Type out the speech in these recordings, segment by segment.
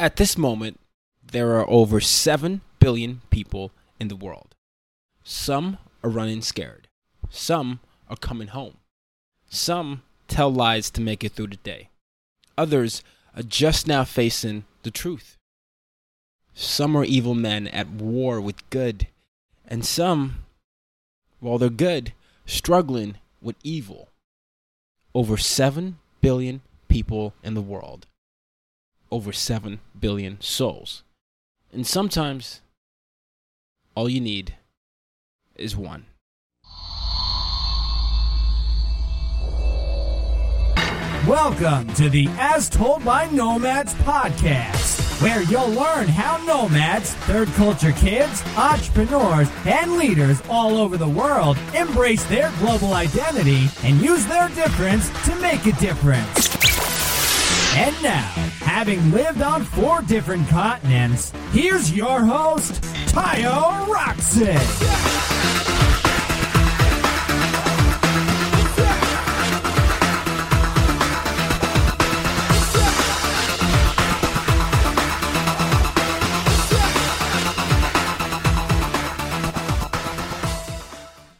At this moment, there are over 7 billion people in the world. Some are running scared. Some are coming home. Some tell lies to make it through the day. Others are just now facing the truth. Some are evil men at war with good, and some, while they're good, struggling with evil. Over 7 billion people in the world. Over 7 billion souls. And sometimes, all you need is one. Welcome to the As Told by Nomads podcast, where you'll learn how nomads, third culture kids, entrepreneurs, and leaders all over the world embrace their global identity and use their difference to make a difference. And now, having lived on four different continents, here's your host, Tayo Rockson.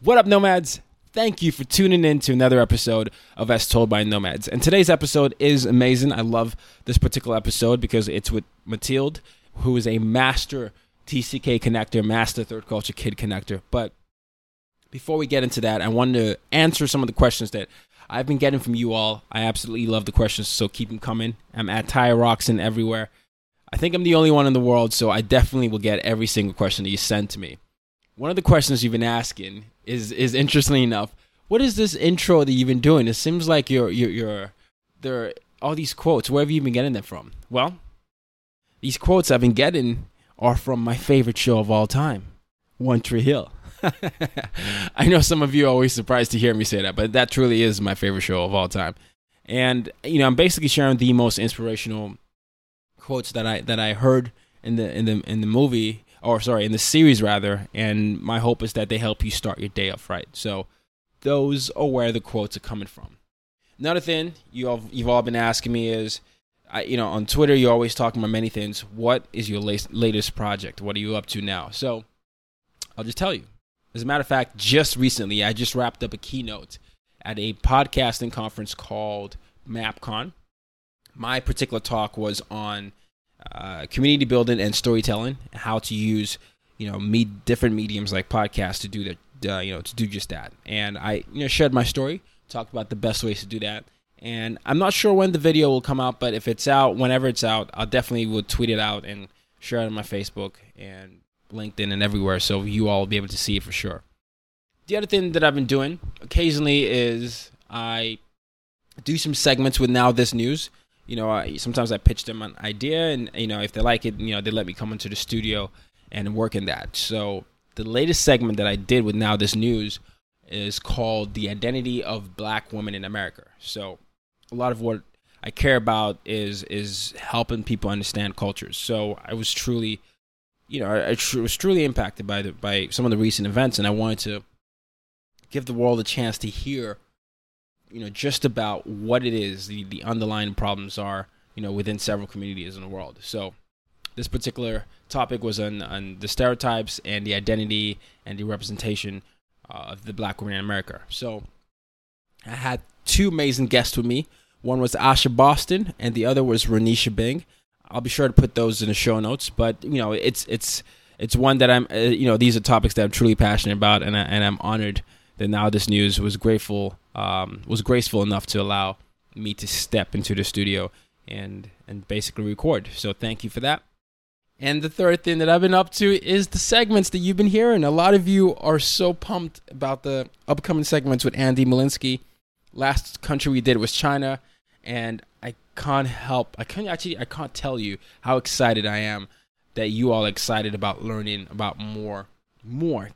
What up, Nomads? Thank you for tuning in to another episode of As Told by Nomads. And today's episode is amazing. I love this particular episode because it's with Mathilde, who is a master TCK connector, master third culture kid connector. But before we get into that, I wanted to answer some of the questions that I've been getting from you all. I absolutely love the questions, so keep them coming. I'm at Tayo Rockson everywhere. I think I'm the only one in the world, so I definitely will get every single question that you send to me. One of the questions you've been asking is is interestingly enough, what is this intro that you've been doing? It seems like you're you're, you're there are all these quotes. Where have you been getting them from? Well, these quotes I've been getting are from my favorite show of all time, One Tree Hill. I know some of you are always surprised to hear me say that, but that truly is my favorite show of all time. And you know, I'm basically sharing the most inspirational quotes that I that I heard in the in the in the movie or sorry, in the series rather, and my hope is that they help you start your day off right. So those are where the quotes are coming from. Another thing you all, you've all been asking me is, I, you know, on Twitter you're always talking about many things. What is your latest, latest project? What are you up to now? So I'll just tell you. As a matter of fact, just recently I just wrapped up a keynote at a podcasting conference called MapCon. My particular talk was on uh, community building and storytelling, how to use you know me different mediums like podcasts to do that, uh, you know, to do just that. And I you know shared my story, talked about the best ways to do that. And I'm not sure when the video will come out, but if it's out, whenever it's out, I'll definitely will tweet it out and share it on my Facebook and LinkedIn and everywhere, so you all will be able to see it for sure. The other thing that I've been doing occasionally is I do some segments with Now This News you know, I, sometimes I pitch them an idea, and you know, if they like it, you know, they let me come into the studio and work in that. So the latest segment that I did with Now This News is called "The Identity of Black Women in America." So a lot of what I care about is is helping people understand cultures. So I was truly, you know, I, I tr- was truly impacted by the by some of the recent events, and I wanted to give the world a chance to hear you know just about what it is the the underlying problems are you know within several communities in the world so this particular topic was on, on the stereotypes and the identity and the representation uh, of the black woman in america so i had two amazing guests with me One was Asha Boston, and the other was Renisha Bing. I'll be sure to put those in the show notes. But you know, it's it's it's one that I'm. Uh, you know, these are topics that I'm truly passionate about, and I, and I'm honored that now this news was grateful um, was graceful enough to allow me to step into the studio and and basically record. So thank you for that. And the third thing that I've been up to is the segments that you've been hearing. A lot of you are so pumped about the upcoming segments with Andy Molinsky. Last country we did was China, and I can't help. I can't actually. I can't tell you how excited I am that you all excited about learning about more, more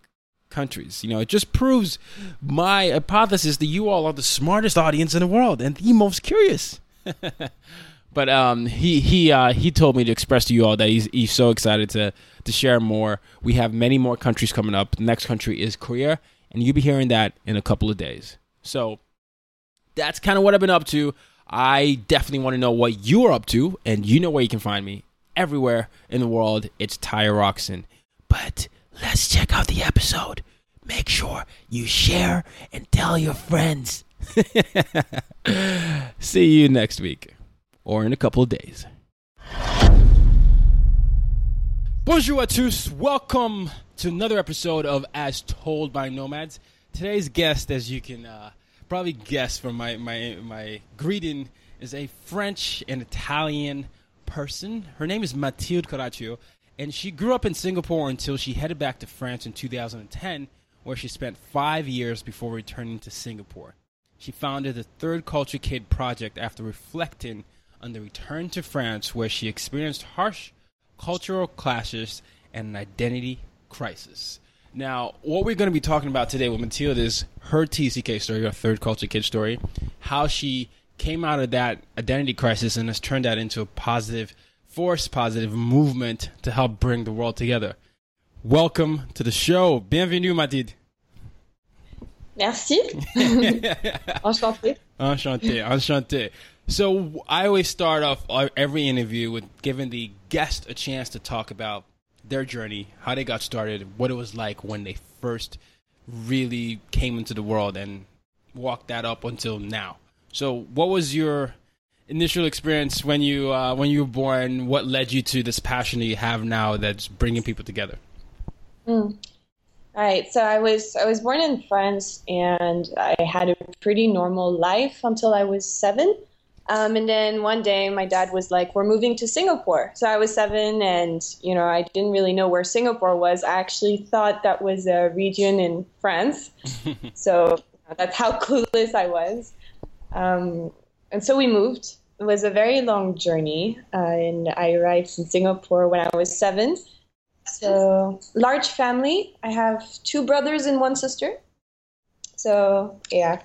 countries. You know, it just proves my hypothesis that you all are the smartest audience in the world and the most curious. but um, he he uh, he told me to express to you all that he's he's so excited to to share more. We have many more countries coming up. The next country is Korea, and you'll be hearing that in a couple of days. So that's kind of what I've been up to. I definitely want to know what you're up to, and you know where you can find me everywhere in the world. It's Tayo Rockson, But let's check out the episode. Make sure you share and tell your friends. See you next week or in a couple of days. Bonjour à tous. Welcome to another episode of As Told by Nomads. Today's guest, as you can uh, probably guess from my, my, my greeting, is a French and Italian person. Her name is Mathilde Caraccio, and she grew up in Singapore until she headed back to France in 2010, where she spent five years before returning to Singapore. She founded the Third Culture Kid project after reflecting on the return to France, where she experienced harsh cultural clashes and an identity crisis. Now, what we're going to be talking about today with Matilda is her TCK story, her Third Culture Kid story, how she came out of that identity crisis and has turned that into a positive force, positive movement to help bring the world together. Welcome to the show. Bienvenue, Mathilde. Merci. enchanté. Enchanté. Enchanté. So I always start off every interview with giving the guest a chance to talk about their journey, how they got started, what it was like when they first really came into the world and walked that up until now. So, what was your initial experience when you uh, when you were born? What led you to this passion that you have now that's bringing people together? Mm. All right, so I was I was born in France and I had a pretty normal life until I was seven. Um, and then one day my dad was like, We're moving to Singapore. So I was seven and, you know, I didn't really know where Singapore was. I actually thought that was a region in France. so that's how clueless I was. Um, and so we moved. It was a very long journey. Uh, and I arrived in Singapore when I was seven. So, large family. I have two brothers and one sister. So, yeah.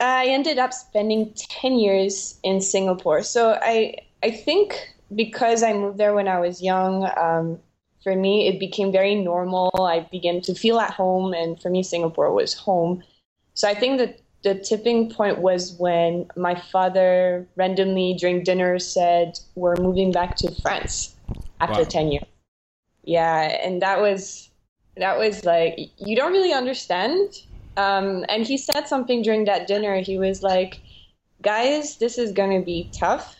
I ended up spending 10 years in Singapore. So I I think because I moved there when I was young, um, for me it became very normal. I began to feel at home, and for me Singapore was home. So I think that the tipping point was when my father randomly during dinner said, "We're moving back to France after wow. 10 years." Yeah, and that was that was like you don't really understand um, and he said something during that dinner. He was like, guys, this is going to be tough.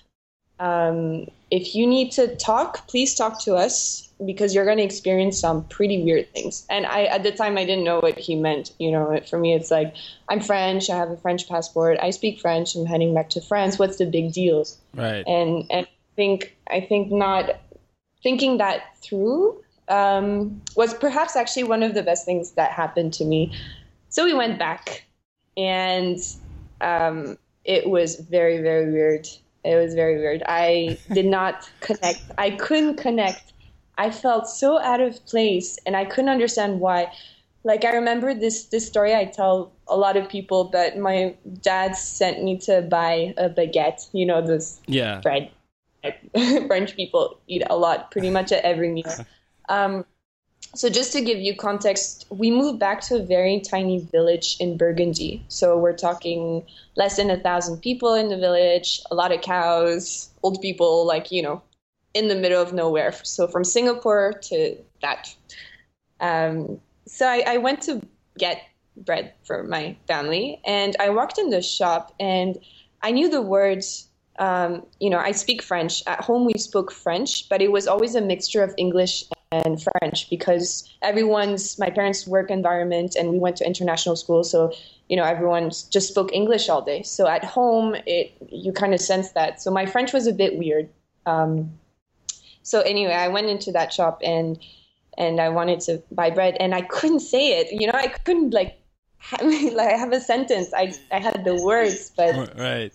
Um, if you need to talk, please talk to us because you're going to experience some pretty weird things. And I, at the time, I didn't know what he meant. You know, for me, it's like, I'm French. I have a French passport. I speak French. I'm heading back to France. What's the big deals? Right. And, and I think, I think not thinking that through um, was perhaps actually one of the best things that happened to me so we went back, and um, it was very, very weird. It was very weird. I did not connect. I couldn't connect. I felt so out of place, and I couldn't understand why. Like I remember this this story I tell a lot of people that my dad sent me to buy a baguette. You know this yeah. bread. French people eat a lot, pretty much at every meal. Um, so, just to give you context, we moved back to a very tiny village in Burgundy. So, we're talking less than a thousand people in the village, a lot of cows, old people, like, you know, in the middle of nowhere. So, from Singapore to that. Um, so, I, I went to get bread for my family, and I walked in the shop and I knew the words. Um, you know, I speak French. At home, we spoke French, but it was always a mixture of English and French because everyone's my parents' work environment, and we went to international school, so you know everyone just spoke English all day. So at home, it you kind of sense that. So my French was a bit weird. Um, so anyway, I went into that shop and and I wanted to buy bread, and I couldn't say it. You know, I couldn't like have, like I have a sentence. I I had the words, but right.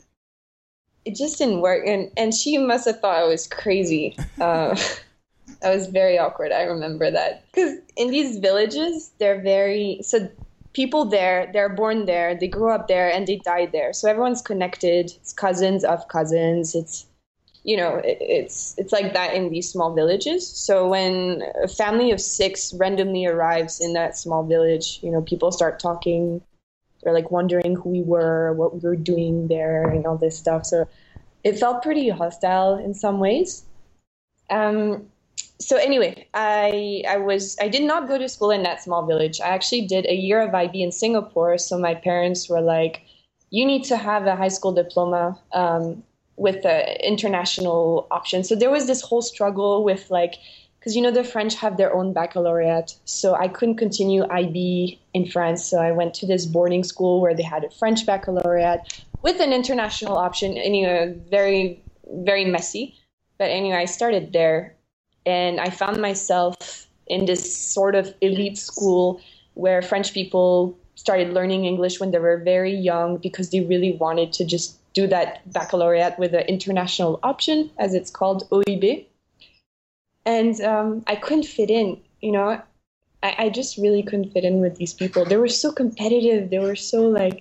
It just didn't work, and and she must have thought I was crazy. Uh, that was very awkward. I remember that because in these villages, they're very so people there. They're born there, they grew up there, and they died there. So everyone's connected. It's cousins of cousins. It's you know, it, it's it's like that in these small villages. So when a family of six randomly arrives in that small village, you know, people start talking. They're like wondering who we were, what we were doing there, and all this stuff. So it felt pretty hostile in some ways. Um, so anyway, I I was I did not go to school in that small village. I actually did a year of IB in Singapore. So my parents were like, "You need to have a high school diploma." Um, with the international option. So there was this whole struggle with like, because you know the French have their own baccalaureate, so I couldn't continue IB in France. So I went to this boarding school where they had a French baccalaureate with an international option. Anyway, very very messy. But anyway, I started there, and I found myself in this sort of elite school where French people started learning English when they were very young because they really wanted to just do that baccalaureate with an international option, as it's called, OIB. And um, I couldn't fit in, you know. I, I just really couldn't fit in with these people. They were so competitive. They were so like,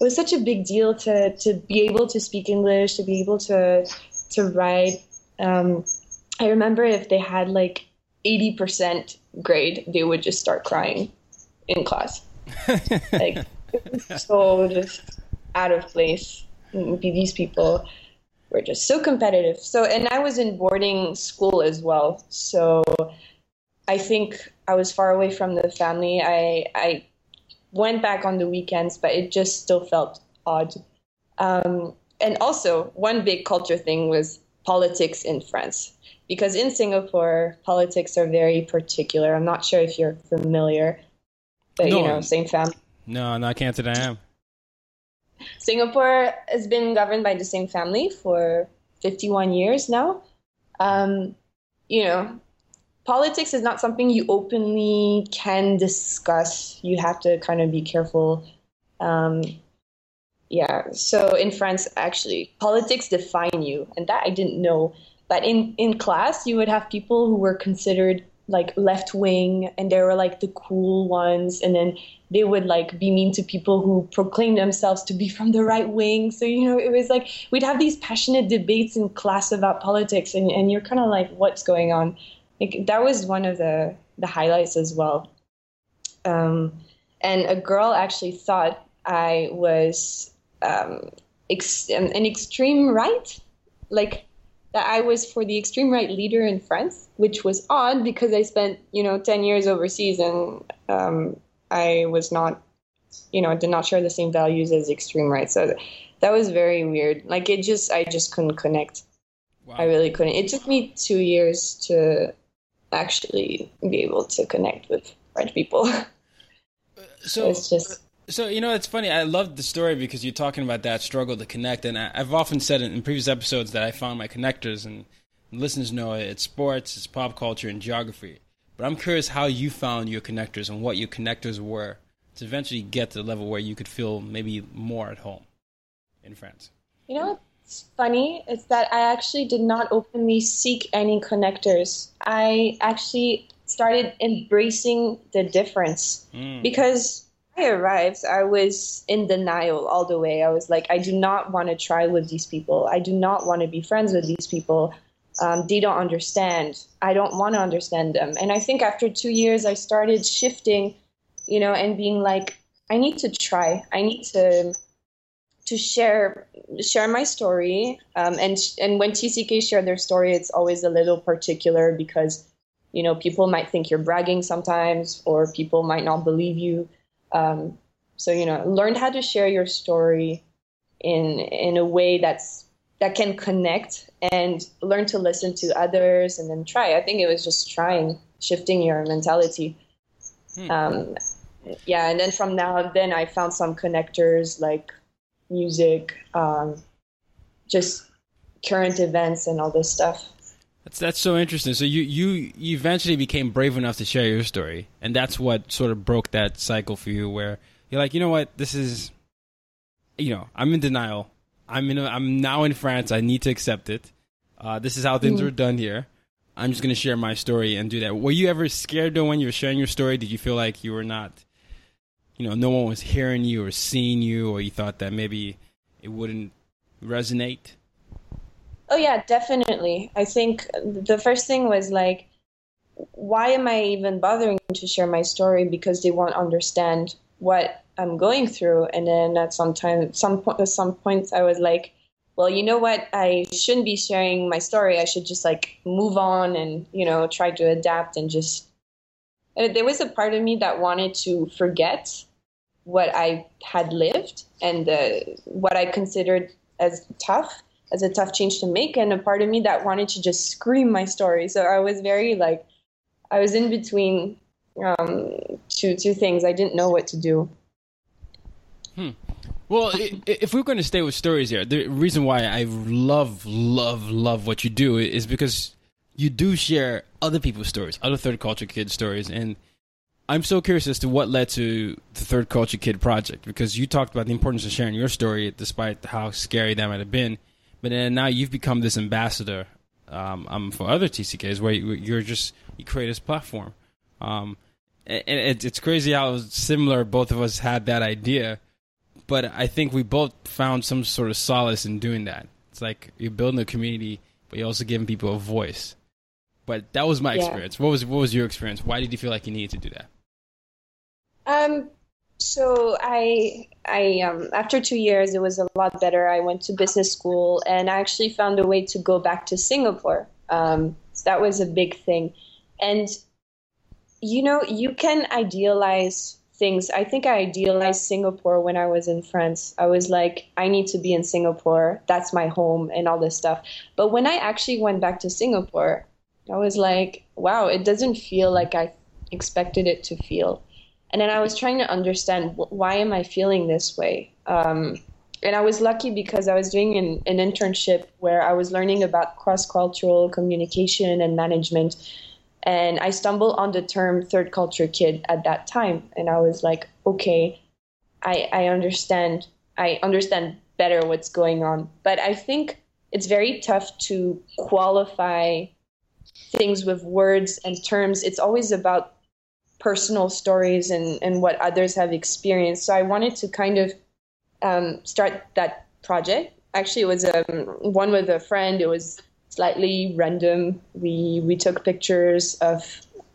it was such a big deal to to be able to speak English, to be able to to write. Um, I remember if they had like eighty percent grade, they would just start crying in class. like so just out of place these people were just so competitive. So, and I was in boarding school as well. So, I think I was far away from the family. I I went back on the weekends, but it just still felt odd. Um, and also, one big culture thing was politics in France, because in Singapore, politics are very particular. I'm not sure if you're familiar, but no, you know, same family. No, no, I can't say I am. Singapore has been governed by the same family for 51 years now. Um, you know, politics is not something you openly can discuss. You have to kind of be careful. Um, yeah. So in France, actually, politics define you, and that I didn't know. But in in class, you would have people who were considered like left wing and they were like the cool ones and then they would like be mean to people who proclaim themselves to be from the right wing. So you know it was like we'd have these passionate debates in class about politics and, and you're kind of like what's going on? Like that was one of the the highlights as well. Um, and a girl actually thought i was um, ex- an extreme right? Like that I was for the extreme right leader in France, which was odd because I spent, you know, 10 years overseas and um, I was not, you know, did not share the same values as extreme right. So that was very weird. Like it just, I just couldn't connect. Wow. I really couldn't. It took me two years to actually be able to connect with French people. So it's just so you know, it's funny. I love the story because you're talking about that struggle to connect, and I, have often said in previous episodes that I found my connectors, and listeners know it, it's sports, it's pop culture, and geography. But I'm curious how you found your connectors and what your connectors were to eventually get to the level where you could feel maybe more at home in France. You know what's funny is that I actually did not openly seek any connectors. I actually started embracing the difference mm. because I arrived, I was in denial all the way. I was like, I do not want to try with these people. I do not want to be friends with these people. Um, they don't understand. I don't want to understand them. And I think after two years, I started shifting, you know, and being like, I need to try. I need to to share share my story. Um, and and when TCK share their story, it's always a little particular because you know people might think you're bragging sometimes, or people might not believe you. Um, so you know, learn how to share your story in in a way that's that can connect and learn to listen to others and then try. I think it was just trying, shifting your mentality. Hmm. Um, yeah, and then from now then I found some connectors like music, um, just current events and all this stuff. That's that's so interesting. So you you you eventually became brave enough to share your story, and that's what sort of broke that cycle for you, where you're like, you know what, this is, you know, I'm in denial. I'm in. A, I'm now in France. I need to accept it. Uh, this is how things mm. are done here. I'm just gonna share my story and do that. Were you ever scared though when you were sharing your story? Did you feel like you were not, you know, no one was hearing you or seeing you, or you thought that maybe it wouldn't resonate? Oh yeah, definitely. I think the first thing was like, why am I even bothering to share my story? Because they won't understand what I'm going through. And then at some time, some point, at some points, I was like, well, you know what? I shouldn't be sharing my story. I should just like move on and you know try to adapt and just. There was a part of me that wanted to forget what I had lived and uh, what I considered as tough as a tough change to make. And a part of me that wanted to just scream my story. So i was very like i was in between um, two two things. I didn't know what to do. Hmm. well if we're going to stay with stories here the reason why i love love love what you do is because you do share other people's stories other third culture kids stories. And I'm so curious as to what led to the Third Culture Kid project because you talked about the importance of sharing your story despite how scary that might have been. But then now you've become this ambassador um, um, for other TCKs where you, are just you create this platform. Um, and it, it's crazy how similar both of us had that idea, but I think we both found some sort of solace in doing that. It's like you're building a community, but you're also giving people a voice. But that was my yeah. experience. What was what was your experience? Why did you feel like you needed to do that? Um, so I I um, after two years it was a lot better. I went to business school and I actually found a way to go back to Singapore. Um, so that was a big thing, and you know you can idealize things. I think I idealized Singapore when I was in France. I was like, I need to be in Singapore. That's my home and all this stuff. But when I actually went back to Singapore, I was like, wow, it doesn't feel like I expected it to feel and then I was trying to understand why am I feeling this way. Um, and I was lucky because I was doing an, an internship where I was learning about cross cultural communication and management. And I stumbled on the term third culture kid at that time. And I was like, okay, I, I understand. I understand better what's going on. But I think it's very tough to qualify things with words and terms. It's always about personal stories and, and what others have experienced. So I wanted to kind of um, start that project. Actually, it was um, one with a friend. It was slightly random. We we took pictures of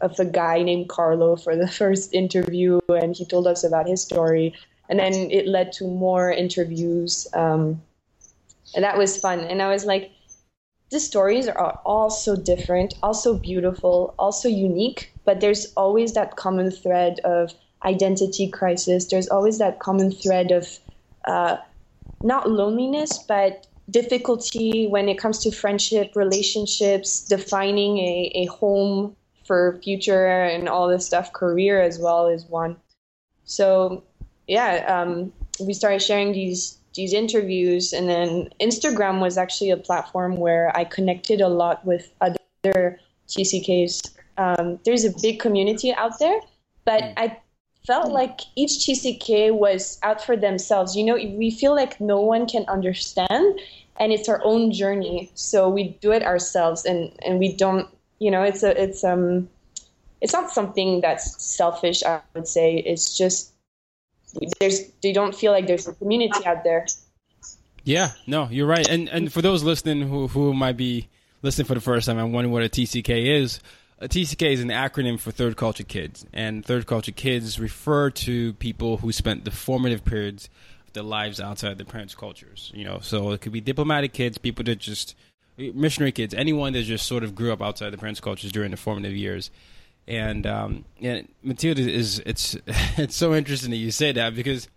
of a guy named Carlo for the first interview, and he told us about his story. And then it led to more interviews, um, and that was fun. And I was like, the stories are all so different, also beautiful, also unique, but there's always that common thread of identity crisis. There's always that common thread of uh, not loneliness, but difficulty when it comes to friendship, relationships, defining a, a home for future and all this stuff. Career as well is one. So, yeah, um, we started sharing these these interviews and then instagram was actually a platform where i connected a lot with other tck's um, there's a big community out there but mm. i felt like each tck was out for themselves. You know we feel like no one can understand and it's our own journey. So we do it ourselves and and we don't you know it's a it's um it's not something that's selfish i would say. It's just there's they don't feel like there's a community out there. Yeah, no, you're right. And and for those listening who who might be listening for the first time and wondering what a TCK is, a TCK is an acronym for Third Culture Kids, and Third Culture Kids refer to people who spent the formative periods of their lives outside their parents' cultures. You know, so it could be diplomatic kids, people that just missionary kids, anyone that just sort of grew up outside their parents' cultures during the formative years and um, and Mathilde is it's it's so interesting that you say that because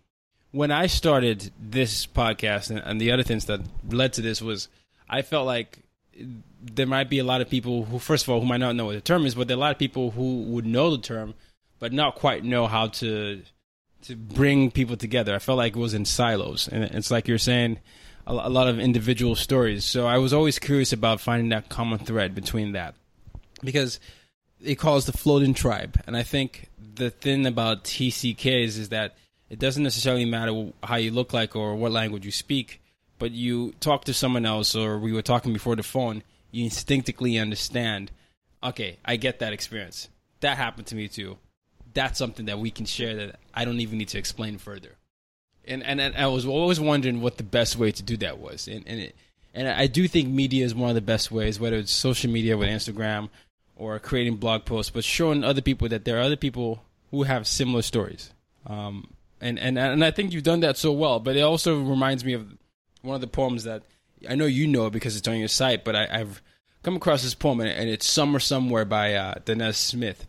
when I started this podcast and, and the other things that led to this was I felt like there might be a lot of people who, first of all, who might not know what the term is, but there are a lot of people who would know the term, but not quite know how to to bring people together. I felt like it was in silos, and it's like you're saying a lot of individual stories. So I was always curious about finding that common thread between that, because it calls the floating tribe, and I think the thing about TCKs is that it doesn't necessarily matter how you look like or what language you speak, but you talk to someone else, or we were talking before the phone, you instinctively understand. Okay, I get that experience. That happened to me too. That's something that we can share that I don't even need to explain further. And and, and I was always wondering what the best way to do that was, and and it, and I do think media is one of the best ways, whether it's social media with Instagram or creating blog posts, but showing other people that there are other people who have similar stories. Um, and and and I think you've done that so well. But it also reminds me of one of the poems that I know you know because it's on your site. But I, have come across this poem, and, and, it's "Summer Somewhere" by uh, Danez Smith,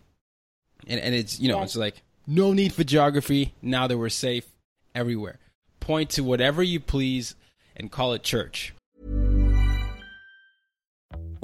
and and it's you know it's like no need for geography now that we're safe everywhere. Point to whatever you please and call it church.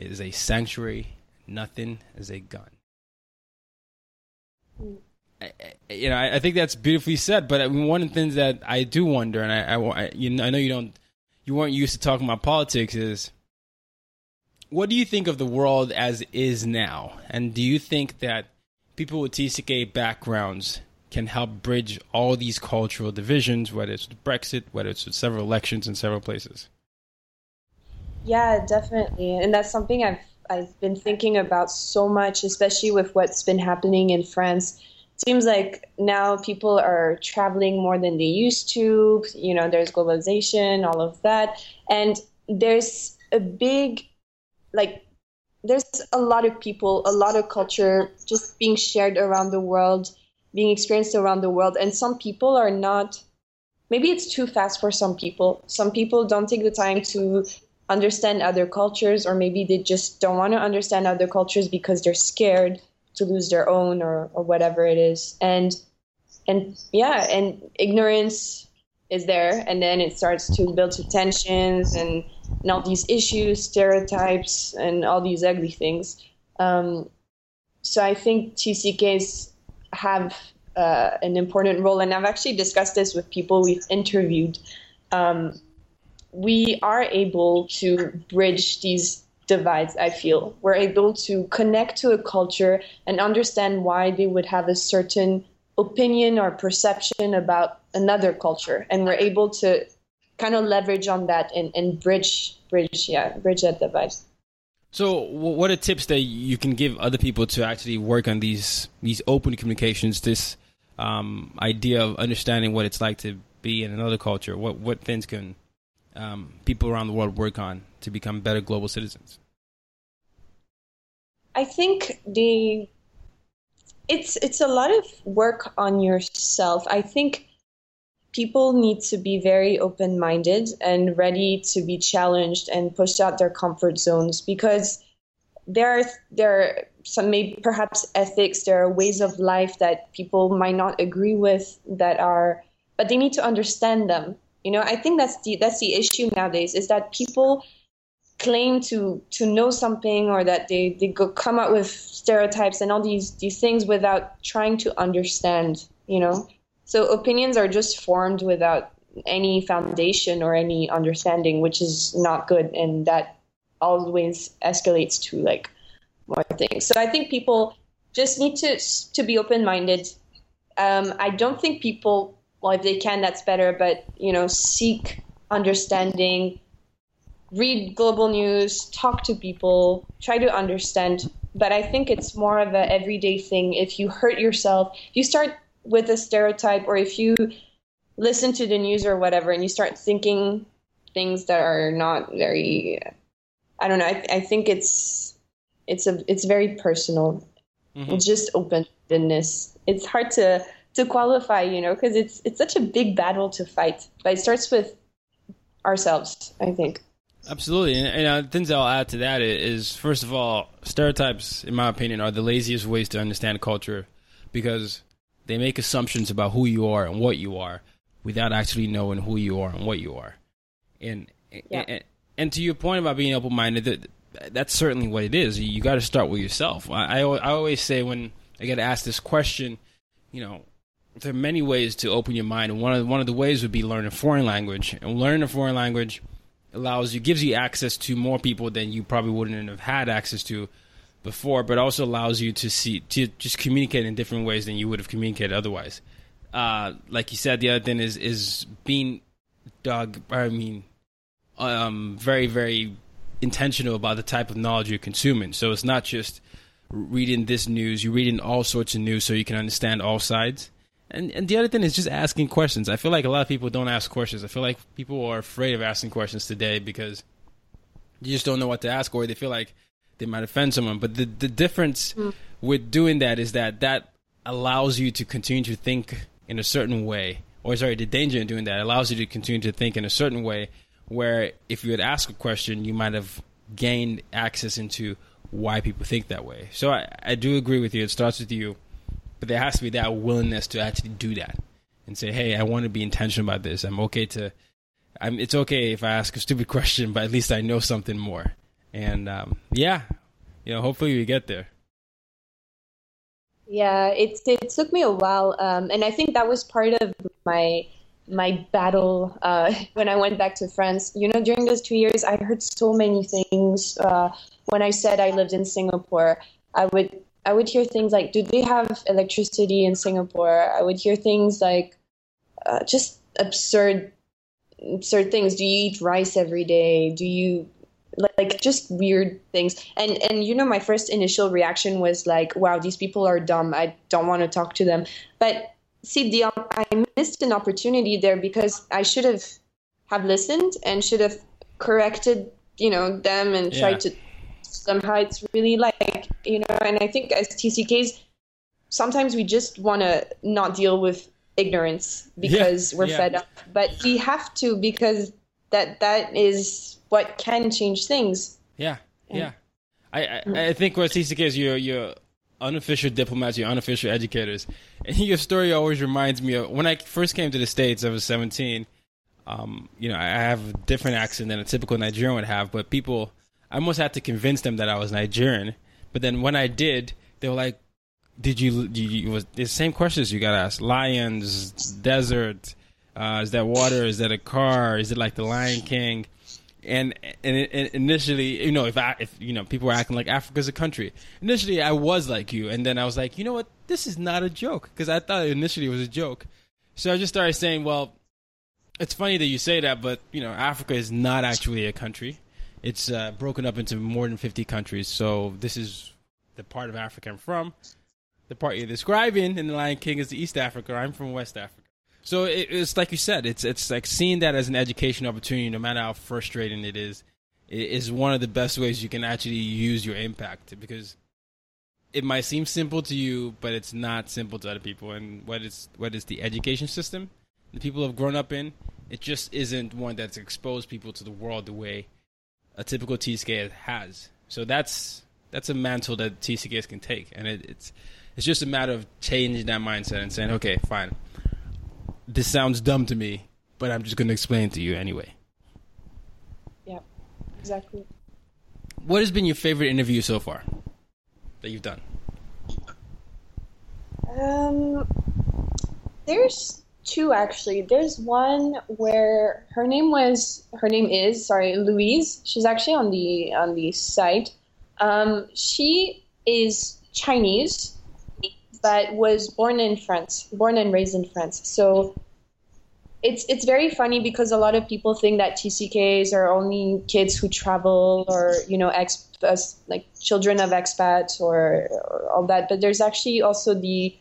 is a sanctuary, nothing is a gun. I, you know, I, I, think that's beautifully said. But one of the things that I do wonder, and I, I, you know, I know you don't, you weren't used to talking about politics, is what do you think of the world as is now? And do you think that people with TCK backgrounds can help bridge all these cultural divisions, whether it's with Brexit, whether it's with several elections in several places? Yeah, definitely. And that's something I've I've been thinking about so much, especially with what's been happening in France. It seems like now people are traveling more than they used to. You know, there's globalization, all of that. And there's a big like there's a lot of people, a lot of culture just being shared around the world, being experienced around the world. And some people are not maybe it's too fast for some people. Some people don't take the time to understand other cultures, or maybe they just don't want to understand other cultures because they're scared to lose their own or, or whatever it is. And and yeah, and ignorance is there, and then it starts to build to tensions and, and all these issues, stereotypes, and all these ugly things. Um, so I think TCKs have uh, an important role, and I've actually discussed this with people we've interviewed. Um, we are able to bridge these divides, I feel. We're able to connect to a culture and understand why they would have a certain opinion or perception about another culture. And we're able to kind of leverage on that and, and bridge bridge yeah, bridge that divide. So, what are tips that you can give other people to actually work on these these open communications? This um, idea of understanding what it's like to be in another culture. What what things can um, people around the world work on to become better global citizens? I think the it's it's a lot of work on yourself. I think people need to be very open-minded and ready to be challenged and pushed out their comfort zones because there are there are some maybe perhaps ethics there are ways of life that people might not agree with that are but they need to understand them you know, I think that's the that's the issue nowadays is that people claim to to know something or that they they go come up with stereotypes and all these these things without trying to understand you know? So opinions are just formed without any foundation or any understanding which is not good and that always escalates to like more things. So i think people just need to to be open minded um, i don't think people well if they can that's better but you know seek understanding read global news, talk to people, try to understand. But I think it's more of an everyday thing. If you hurt yourself, if you start with a stereotype, or if you listen to the news or whatever, and you start thinking things that are not very, I don't know. I, I think it's it's a it's very personal. Mm-hmm. It's just openness. It's hard to to qualify, you know, because it's it's such a big battle to fight. But it starts with ourselves, I think. Absolutely, and, and uh, things I'll add to that is first of all, stereotypes, in my opinion, are the laziest ways to understand culture because they make assumptions about who you are and what you are without actually knowing who you are and what you are. And yeah. and, and, to your point about being open minded, that, that's certainly what it is. You got to start with yourself. I, I, I always say when I get asked this question, you know, there are many ways to open your mind, one of one of the ways would be learn a foreign language. And learn a foreign language allows you gives you access to more people than you probably wouldn't have had access to before, but also allows you to see to just communicate in different ways than you would have communicated otherwise. Uh, like you said, the other thing is is being dog. I mean, um, very very intentional about the type of knowledge you're consuming. So it's not just reading this news; you're reading all sorts of news so you can understand all sides. And and the other thing is just asking questions. I feel like a lot of people don't ask questions. I feel like people are afraid of asking questions today because you just don't know what to ask, or they feel like they might offend someone. But the the difference mm. with doing that is that that allows you to continue to think in a certain way. Or sorry, the danger in doing that allows you to continue to think in a certain way. Where if you had asked a question, you might have gained access into why people think that way. So I, I do agree with you. It starts with you but there has to be that willingness to actually do that and say, "Hey, I want to be intentional about this. I'm okay to. I'm. It's okay if I ask a stupid question, but at least I know something more." And um, yeah, you know, hopefully we get there. Yeah, it it took me a while, um, and I think that was part of my my battle uh, when I went back to France. You know, during those two years, I heard so many things. Uh, when I said I lived in Singapore, I would I would hear things like, "Do they have electricity in Singapore?" I would hear things like, uh, just absurd, absurd things. Do you eat rice every day? Do you like just weird things? And and you know, my first initial reaction was like, "Wow, these people are dumb. I don't want to talk to them." But see, the I missed an opportunity there because I should have have listened and should have corrected, you know, them and yeah. tried to somehow it's really like you know and i think as tck's sometimes we just want to not deal with ignorance because yeah, we're yeah. fed up but we have to because that that is what can change things yeah yeah i i. I think what tck's you're you're unofficial diplomats, you're unofficial educators. And your story always reminds me of when I first came to the States, I was 17. Um, you know, I have a different accent than a typical Nigerian would have, but people I almost had to convince them that I was Nigerian. But then when I did, they were like, "Did you?" Did you was the same questions you got asked: lions, desert, uh, is that water? Is that a car? Is it like the Lion King? And, and, and initially, you know, if I, if you know, people were acting like Africa's a country. Initially, I was like you, and then I was like, you know what? This is not a joke because I thought initially it was a joke. So I just started saying, well, it's funny that you say that, but you know, Africa is not actually a country. It's uh, broken up into more than 50 countries. So this is the part of Africa I'm from. The part you're describing in the Lion King is the East Africa. I'm from West Africa. So it, it's like you said. It's it's like seeing that as an education opportunity, no matter how frustrating it is, is one of the best ways you can actually use your impact because it might seem simple to you, but it's not simple to other people. And what is what is the education system the people have grown up in? It just isn't one that's exposed people to the world the way a typical TCK has. So that's that's a mantle that TCKs can take, and it, it's it's just a matter of changing that mindset and saying, okay, fine, this sounds dumb to me, but I'm just going to explain it to you anyway. Yeah, exactly. what has been your favorite interview so far that you've done? Um, there's two actually. There's one where her name was her name is sorry Louise. She's actually on the on the site. Um, she is Chinese, but was born in France, born and raised in France. So it's it's very funny because a lot of people think that TCKs are only kids who travel or you know ex like children of expats or, or all that. But there's actually also the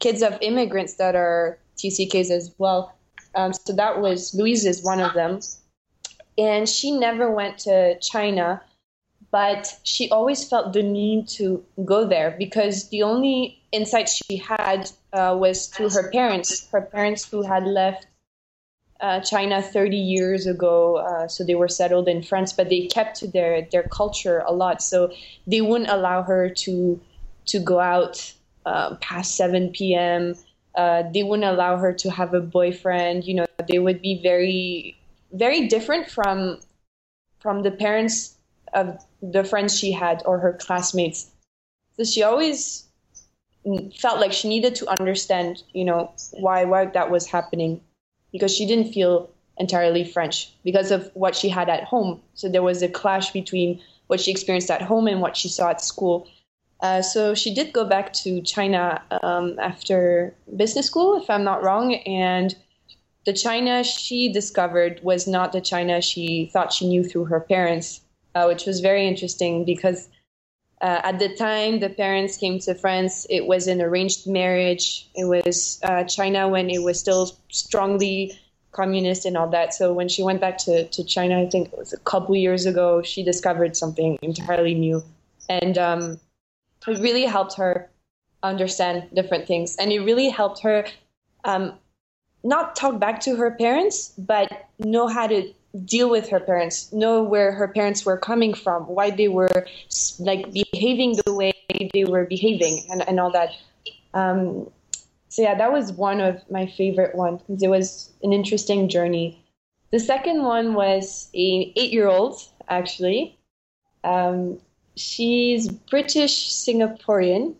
kids of immigrants that are TCKs as well. Um, so that was Louise is one of them, and she never went to China, but she always felt the need to go there because the only insight she had uh, was through her parents. Her parents who had left uh, China 30 years ago, uh, so they were settled in France, but they kept to their their culture a lot. So they wouldn't allow her to to go out uh, past 7 p.m. Uh, they wouldn't allow her to have a boyfriend. You know, they would be very very different from from the parents of the friends she had or her classmates. So she always felt like she needed to understand, you know, why why that was happening because she didn't feel entirely French because of what she had at home. So there was a clash between what she experienced at home and what she saw at school. Uh, so she did go back to China um, after business school, if I'm not wrong. And the China she discovered was not the China she thought she knew through her parents, uh, which was very interesting because uh, at the time the parents came to France, it was an arranged marriage. It was uh, China when it was still strongly communist and all that. So when she went back to, to China, I think it was a couple years ago, she discovered something entirely new. And um, it really helped her understand different things. And it really helped her um, not talk back to her parents, but know how to deal with her parents, know where her parents were coming from, why they were like behaving the way they were behaving, and, and all that. Um, so yeah, that was one of my favorite ones because it was an interesting journey. The second one was a eight-year-old actually. Um, she's British Singaporean,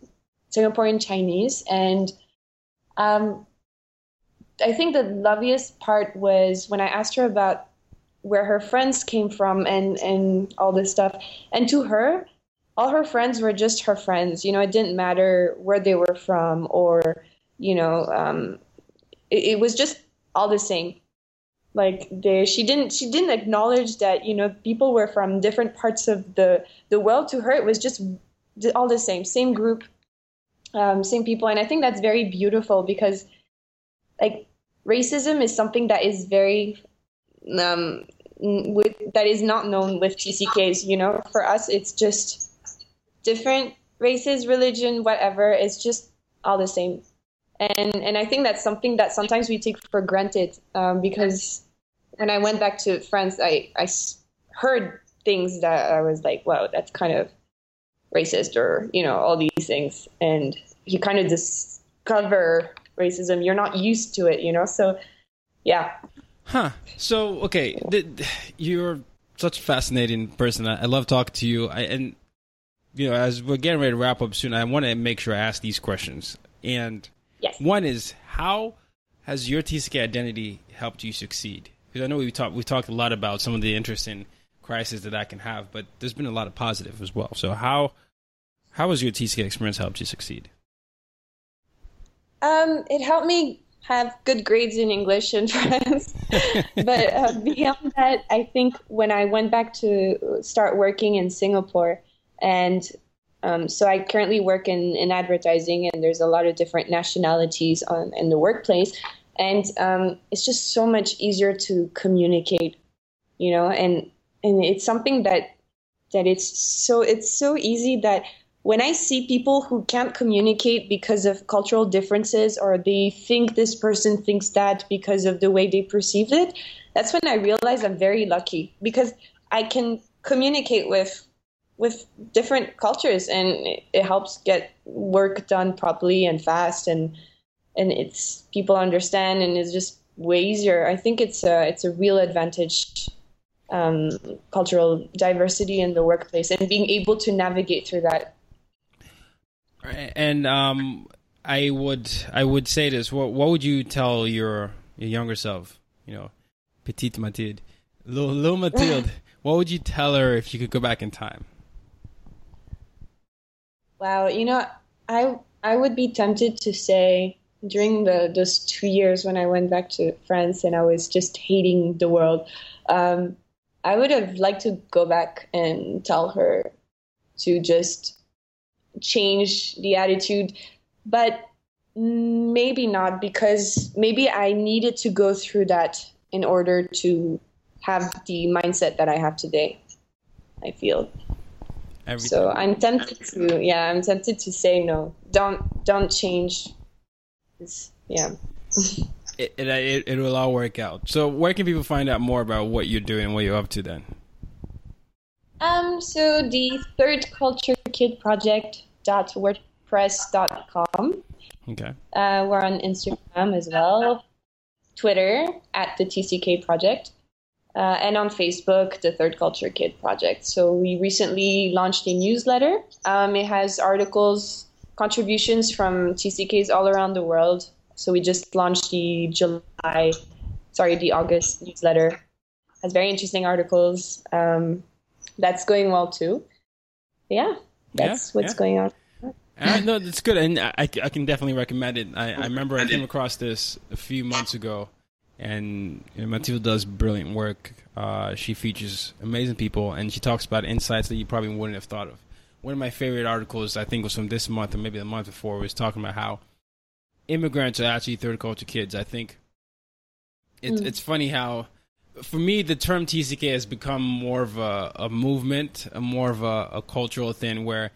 Singaporean Chinese, and um, I think the loveliest part was when I asked her about where her friends came from and and all this stuff. And to her, all her friends were just her friends. You know, it didn't matter where they were from or you know, um, it, it was just all the same. Like they, she didn't she didn't acknowledge that you know people were from different parts of the the world. To her, it was just all the same, same group, um, same people, and I think that's very beautiful because like racism is something that is very um, with that is not known with TCKs. You know, for us, it's just different races, religion, whatever. It's just all the same, and and I think that's something that sometimes we take for granted um, because when I went back to France, I I heard things that I was like, wow, that's kind of racist, or you know, all these things, and you kind of discover racism. You're not used to it, you know, so yeah Huh. So okay, you're such a fascinating person. I, I love talking to you. I, and you know, as we're getting ready to wrap up soon, I want to make sure I ask these questions. And yes. one is, how has your TCK identity helped you succeed? Because I know we talked we talked a lot about some of the interesting crises that that can have, but there's been a lot of positive as well. So how how has your TCK experience helped you succeed? Um, it helped me have good grades in English and French, but uh, beyond that, I think when I went back to start working in Singapore, and um, so I currently work in, in advertising, and there's a lot of different nationalities on, in the workplace. And um, it's just so much easier to communicate, you know, and and it's something that that it's so it's so easy that when I see people who can't communicate because of cultural differences or they think this person thinks that because of the way they perceive it, that's when I realize I'm very lucky because I can communicate with with different cultures and it helps get work done properly and fast and and it's people understand and it's just way easier. I think it's a it's a real advantage um, cultural diversity in the workplace and being able to navigate through that. And um, I would I would say this. What what would you tell your your younger self? You know, petite Mathilde, little, little Mathilde. what would you tell her if you could go back in time? Wow, you know, I I would be tempted to say during the those two years when I went back to France and I was just hating the world, um, I would have liked to go back and tell her to just change the attitude, but maybe not because maybe I needed to go through that in order to have the mindset that I have today. I feel. Everything. So I'm tempted to, yeah, I'm tempted to say no. Don't, don't change. It's, yeah. it, it, it will all work out. So where can people find out more about what you're doing and what you're up to then? Um, so the Third Culture Kid Project dot wordpress dot com. Okay. Uh, we're on Instagram as well, Twitter at the TCK Project, uh, and on Facebook, the Third Culture Kid Project. So we recently launched a newsletter. Um, it has articles, contributions from TCKs all around the world. So we just launched the July, sorry, the August newsletter. It has very interesting articles. Um, that's going well too. Yeah, that's yeah, what's yeah. going on. Uh, no, that's good, and I, I can definitely recommend it. I, I remember I came across this a few months ago and you know, Mathilde does brilliant work. Uh, she features amazing people, and she talks about insights that you probably wouldn't have thought of. One of my favorite articles, I think, was from this month or maybe the month before, was talking about how immigrants are actually third culture kids. I think it's mm. it's funny how, for me, the term TCK has become more of a, a movement, a more of a, a cultural thing where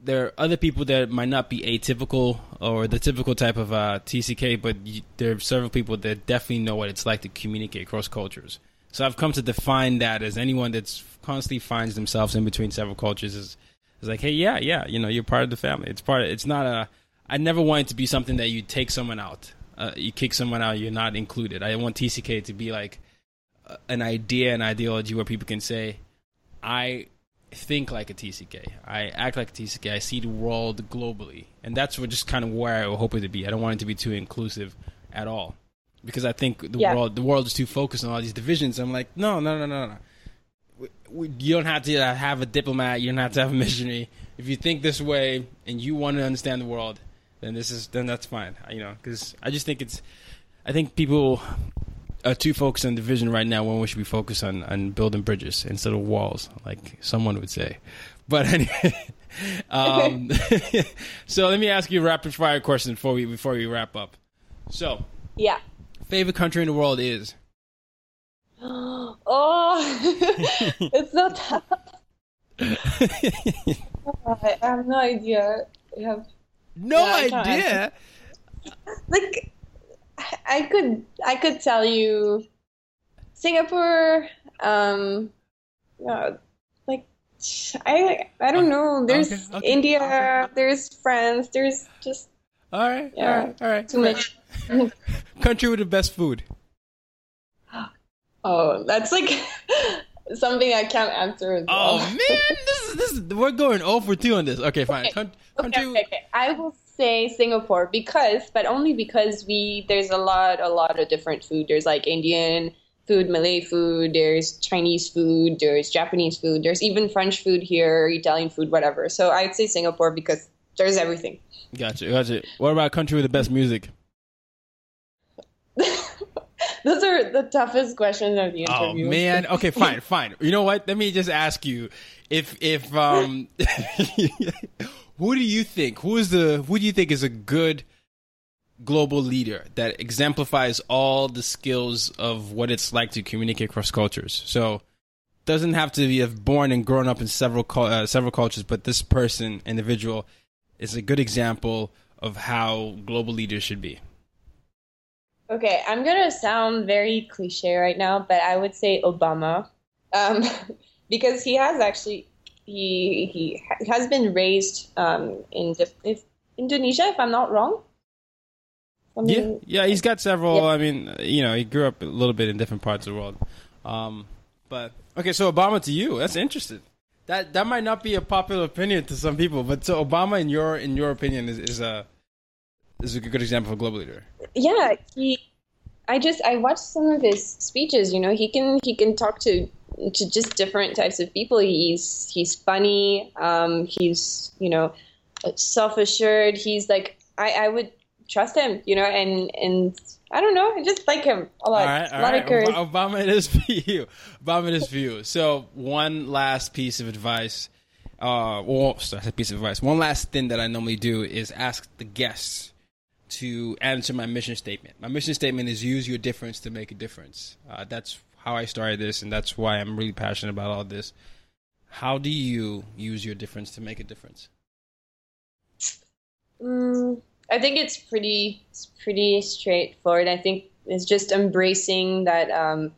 there are other people that might not be atypical or the typical type of uh, TCK, but you, there are several people that definitely know what it's like to communicate across cultures. So I've come to define that as anyone that's constantly finds themselves in between several cultures is is like, hey, yeah, yeah, you know, you're part of the family. It's part. Of, it's not a. I never want it to be something that you take someone out. Uh, you kick someone out, you're not included. I want TCK to be like uh, an idea, an ideology where people can say, I think like a TCK. I act like a TCK. I see the world globally, and that's what just kind of where I hope it to be. I don't want it to be too inclusive at all, because I think the yeah. world the world is too focused on all these divisions. I'm like, no, no, no, no, no. We, we, you don't have to have a diplomat. You don't have to have a missionary. If you think this way and you want to understand the world, then this is then that's fine. You know, because I just think it's. I think people are too focused on division right now when we should be focused on, on building bridges instead of walls, like someone would say. But anyway, um, so let me ask you a rapid fire question before we before we wrap up. So, yeah, favorite country in the world is? oh, it's not tough. I have no idea. I have no yeah, idea. Like I could I could tell you Singapore, um, uh, like I I don't know. There's okay, okay, India. Okay. There's France. There's just all right. Yeah, all right. All right. Too much. Country with the best food. Oh, that's like something I can't answer as oh, well. Oh man, this is this is we're going over two on this. Okay, fine. Okay. Country. Okay, okay, I will say Singapore because, but only because we there's a lot a lot of different food. There's like Indian food, Malay food, there's Chinese food, there's Japanese food, there's even French food here, Italian food, whatever. So I'd say Singapore because there's everything. Gotcha, gotcha. What about country with the best music? Those are the toughest questions of the oh, interview. Oh man. Okay, fine, fine. You know what? Let me just ask you if if um who do you think who is the who do you think is a good global leader that exemplifies all the skills of what it's like to communicate across cultures? So doesn't have to be born and grown up in several uh, several cultures, but this person individual is a good example of how global leaders should be. Okay, I'm gonna sound very cliche right now, but I would say Obama, um, because he has actually he he has been raised um, in if, Indonesia, if I'm not wrong. I mean, yeah, yeah, he's got several. Yeah. I mean, you know, he grew up a little bit in different parts of the world, um, But okay, so Obama to you. That's interesting. That that might not be a popular opinion to some people, but so Obama, in your in your opinion, is, is a is a good example of a global leader. Yeah, he. I just I watched some of his speeches. You know, he can he can talk to to just different types of people. He's he's funny. Um, he's you know self assured. He's like I I would trust him. You know, and and I don't know. I just like him a lot. All right, all a lot right. of courage. Obama, it is for you. Obama, it is for you. So, one last piece of advice. Uh, well, sorry, a piece of advice. One last thing that I normally do is ask the guests to answer my mission statement. My mission statement is use your difference to make a difference. Uh, that's how I started this, and that's why I'm really passionate about all this. How do you use your difference to make a difference? Mm, I think it's pretty it's pretty straightforward. I think it's just embracing that um,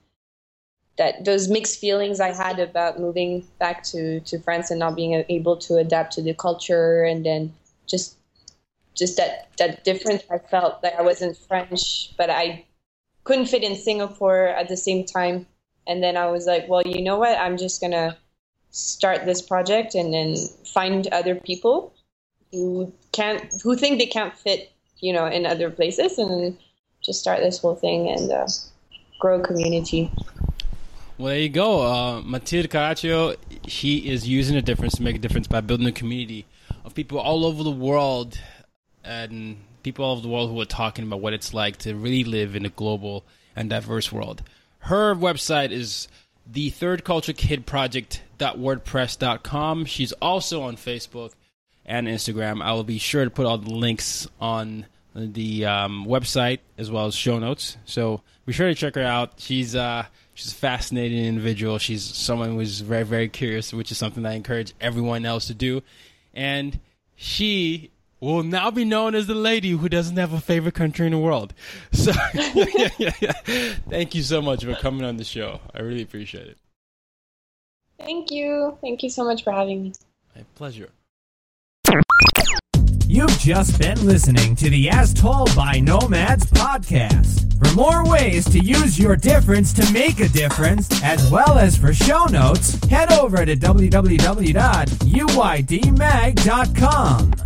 that those mixed feelings I had about moving back to, to France and not being able to adapt to the culture, and then just just that that difference I felt that I wasn't French, but I couldn't fit in Singapore at the same time. And then I was like, well, you know what? I'm just gonna start this project and then find other people who can't who think they can't fit you know in other places and just start this whole thing and uh, grow a community well there you go uh, Mathilde caraccio she is using a difference to make a difference by building a community of people all over the world and people all over the world who are talking about what it's like to really live in a global and diverse world her website is the third culture kid project.wordpress.com she's also on facebook and Instagram. I will be sure to put all the links on the um, website as well as show notes. So be sure to check her out. She's uh, she's a fascinating individual. She's someone who's very very curious, which is something I encourage everyone else to do. And she will now be known as the lady who doesn't have a favorite country in the world. So yeah, yeah, yeah. thank you so much for coming on the show. I really appreciate it. Thank you. Thank you so much for having me. My pleasure. You've just been listening to the As Told by Nomads podcast. For more ways to use your difference to make a difference, as well as for show notes, head over to www.uydmag.com.